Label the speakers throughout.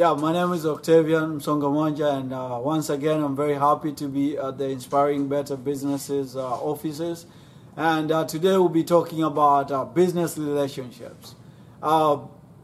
Speaker 1: Yeah, my name is Octavian Songamonja, and uh, once again, I'm very happy to be at the Inspiring Better Businesses uh, offices. And uh, today we'll be talking about uh, business relationships. Uh,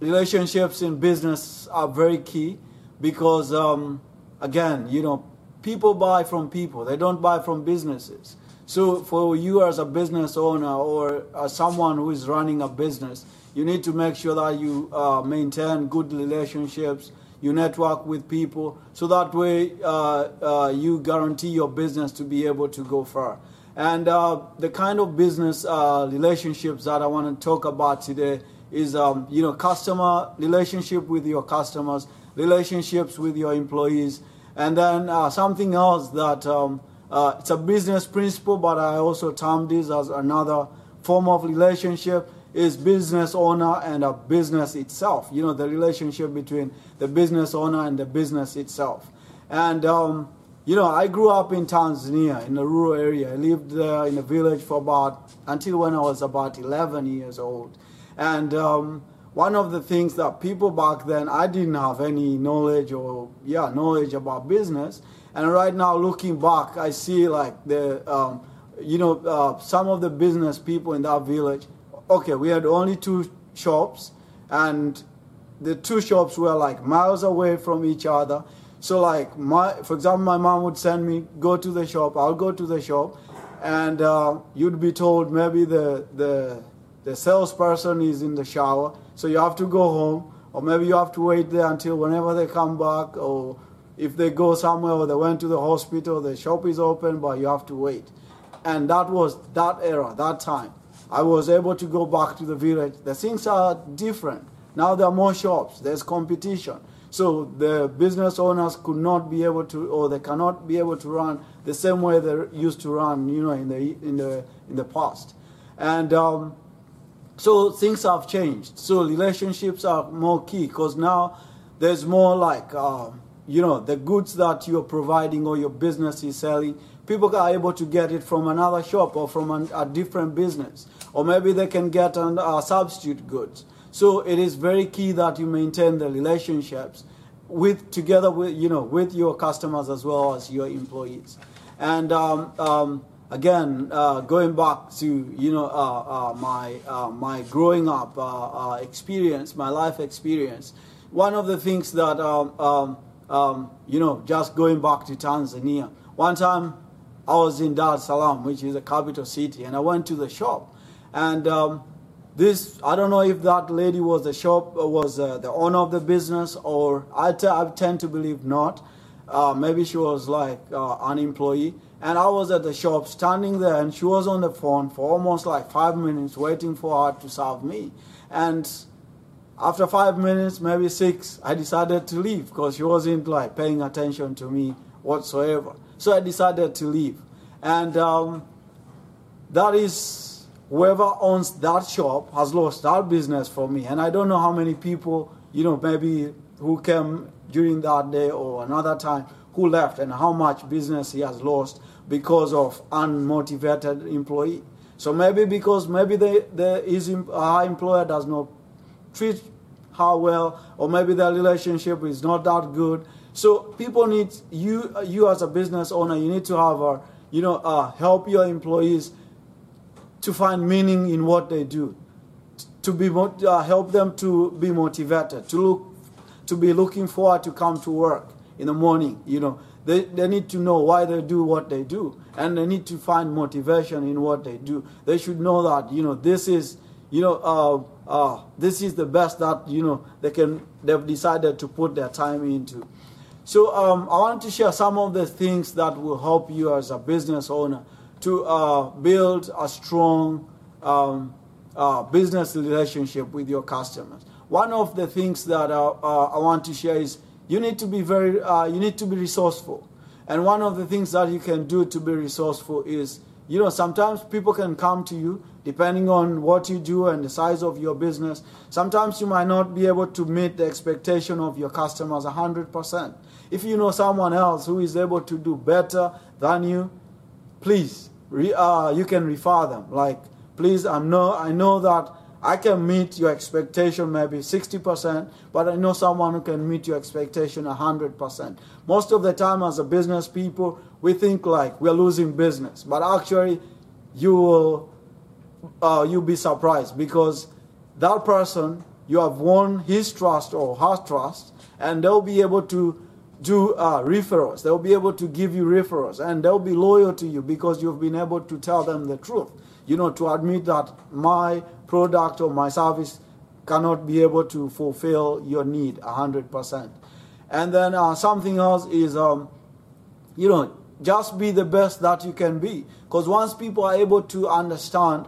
Speaker 1: relationships in business are very key because, um, again, you know, people buy from people, they don't buy from businesses. So, for you as a business owner or as someone who is running a business, you need to make sure that you uh, maintain good relationships, you network with people, so that way uh, uh, you guarantee your business to be able to go far. And uh, the kind of business uh, relationships that I want to talk about today is, um, you know, customer relationship with your customers, relationships with your employees, and then uh, something else that um, uh, it's a business principle, but I also term this as another form of relationship is business owner and a business itself. You know, the relationship between the business owner and the business itself. And, um, you know, I grew up in Tanzania, in a rural area. I lived there in a village for about, until when I was about 11 years old. And um, one of the things that people back then, I didn't have any knowledge or, yeah, knowledge about business and right now, looking back, I see like the, um, you know, uh, some of the business people in that village. Okay, we had only two shops, and the two shops were like miles away from each other. So, like, my, for example, my mom would send me go to the shop. I'll go to the shop, and uh, you'd be told maybe the the the salesperson is in the shower, so you have to go home, or maybe you have to wait there until whenever they come back, or if they go somewhere or they went to the hospital, the shop is open, but you have to wait. And that was that era, that time. I was able to go back to the village. The things are different. Now there are more shops, there's competition. So the business owners could not be able to, or they cannot be able to run the same way they used to run, you know, in the in the in the past. And um, so things have changed. So relationships are more key because now there's more like. Um, you know, the goods that you're providing or your business is selling, people are able to get it from another shop or from an, a different business. Or maybe they can get an, uh, substitute goods. So it is very key that you maintain the relationships with together with you know with your customers as well as your employees. And um, um, again, uh, going back to you know uh, uh my uh, my growing up uh, experience, my life experience, one of the things that um, um you know, just going back to Tanzania. One time I was in Dar es Salaam, which is a capital city, and I went to the shop. And um, this, I don't know if that lady was the shop, uh, was uh, the owner of the business, or I, t- I tend to believe not. Uh, maybe she was like uh, an employee. And I was at the shop standing there, and she was on the phone for almost like five minutes waiting for her to serve me. And after five minutes, maybe six, I decided to leave because she wasn't like paying attention to me whatsoever. So I decided to leave. And um, that is whoever owns that shop has lost that business for me. And I don't know how many people, you know, maybe who came during that day or another time who left and how much business he has lost because of unmotivated employee. So maybe because maybe the, the his uh, employer does not treat her well, or maybe their relationship is not that good. So people need you. You as a business owner, you need to have a, you know, uh, help your employees to find meaning in what they do, to be uh, help them to be motivated, to look, to be looking forward to come to work in the morning. You know, they they need to know why they do what they do, and they need to find motivation in what they do. They should know that you know this is you know, uh, uh, this is the best that you know they can. They've decided to put their time into. So um, I want to share some of the things that will help you as a business owner to uh, build a strong um, uh, business relationship with your customers. One of the things that uh, uh, I want to share is you need to be very, you need to be resourceful. And one of the things that you can do to be resourceful is, you know, sometimes people can come to you depending on what you do and the size of your business. Sometimes you might not be able to meet the expectation of your customers 100%. If you know someone else who is able to do better than you, please, re, uh, you can refer them. Like, please, I'm no, I know that I can meet your expectation maybe 60%, but I know someone who can meet your expectation 100%. Most of the time, as a business people, we think like we're losing business, but actually, you will uh, you'll be surprised because that person you have won his trust or her trust, and they'll be able to do uh, referrals. They'll be able to give you referrals, and they'll be loyal to you because you've been able to tell them the truth. You know, to admit that my product or my service cannot be able to fulfill your need 100%. And then uh, something else is, um, you know, just be the best that you can be. Because once people are able to understand,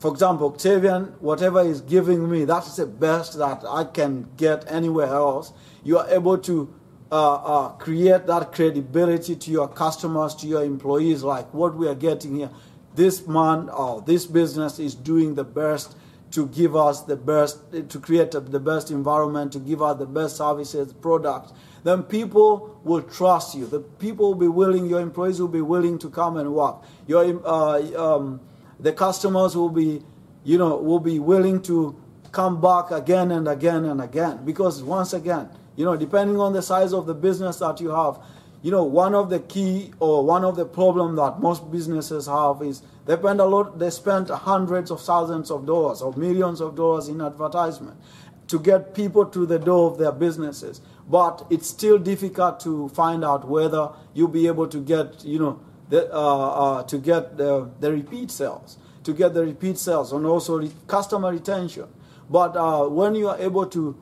Speaker 1: for example, Octavian, whatever is giving me, that's the best that I can get anywhere else. You are able to uh, uh, create that credibility to your customers, to your employees, like what we are getting here. This man or this business is doing the best to give us the best, to create the best environment, to give us the best services, products, then people will trust you. The people will be willing, your employees will be willing to come and work. Your, uh, um, the customers will be, you know, will be willing to come back again and again and again. Because once again, you know, depending on the size of the business that you have, you know, one of the key or one of the problem that most businesses have is they spend a lot, they spend hundreds of thousands of dollars or millions of dollars in advertisement to get people to the door of their businesses. But it's still difficult to find out whether you'll be able to get, you know, the, uh, uh, to get the, the repeat sales, to get the repeat sales, and also re- customer retention. But uh, when you are able to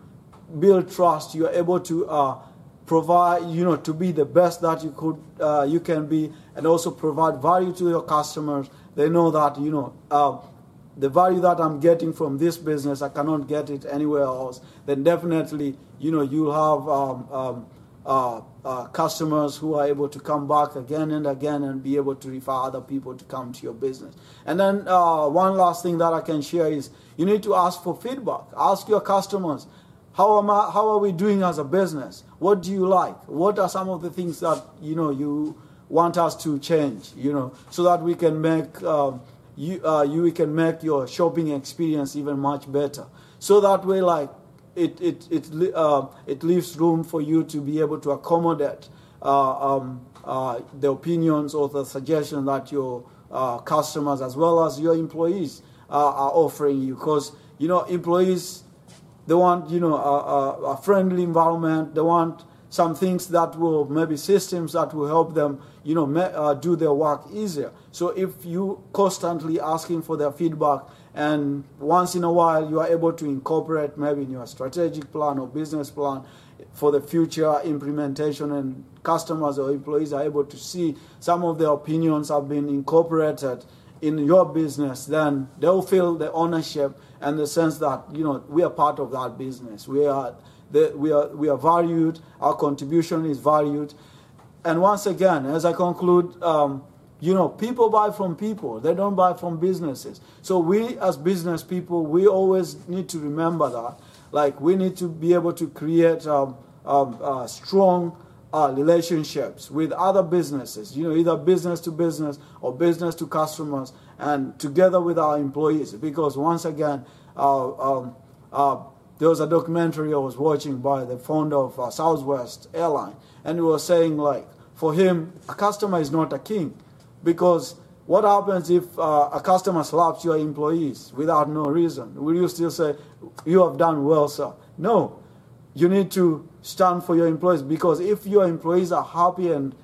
Speaker 1: build trust, you are able to uh, provide, you know, to be the best that you could, uh, you can be, and also provide value to your customers. They know that, you know, uh, the value that I'm getting from this business, I cannot get it anywhere else. Then definitely, you know, you'll have um, um, uh, uh, customers who are able to come back again and again and be able to refer other people to come to your business. And then uh, one last thing that I can share is you need to ask for feedback. Ask your customers, how am I, how are we doing as a business? What do you like? What are some of the things that you know you want us to change? You know, so that we can make um, you uh, you can make your shopping experience even much better. So that way, like it it it uh, it leaves room for you to be able to accommodate uh, um, uh, the opinions or the suggestions that your uh, customers as well as your employees uh, are offering you. Because you know employees they want, you know, a, a, friendly environment. They want some things that will, maybe systems that will help them, you know, uh, do their work easier. So if you constantly asking for their feedback and once in a while you are able to incorporate maybe in your strategic plan or business plan for the future implementation and customers or employees are able to see some of their opinions have been incorporated in your business, then they'll feel the ownership and the sense that you know we are part of that business. We are the, we are we are valued. Our contribution is valued. And once again, as I conclude, um, you know, people buy from people. They don't buy from businesses. So we, as business people, we always need to remember that. Like we need to be able to create um, um, uh, strong uh, relationships with other businesses, you know, either business to business or business to customers, and together with our employees. Because once again, uh, um, uh, there was a documentary I was watching by the founder of uh, Southwest Airline, and he was saying, like, for him, a customer is not a king. Because what happens if uh, a customer slaps your employees without no reason? Will you still say, You have done well, sir? No. You need to stand for your employees because if your employees are happy and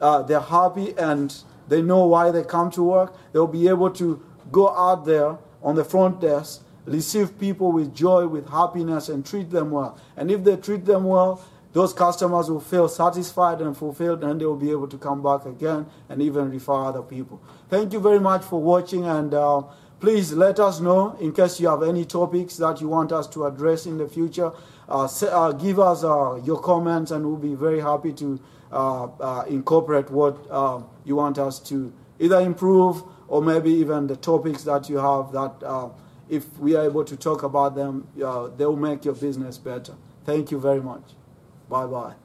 Speaker 1: uh, they're happy and they know why they come to work, they'll be able to go out there on the front desk, receive people with joy, with happiness, and treat them well. And if they treat them well, those customers will feel satisfied and fulfilled, and they will be able to come back again and even refer other people. Thank you very much for watching, and uh, please let us know in case you have any topics that you want us to address in the future. Uh, uh, give us uh, your comments, and we'll be very happy to incorporate what you want us to either improve or maybe even the topics that you have that if we are able to talk about them, they will make your business better. Thank you very much. Bye bye.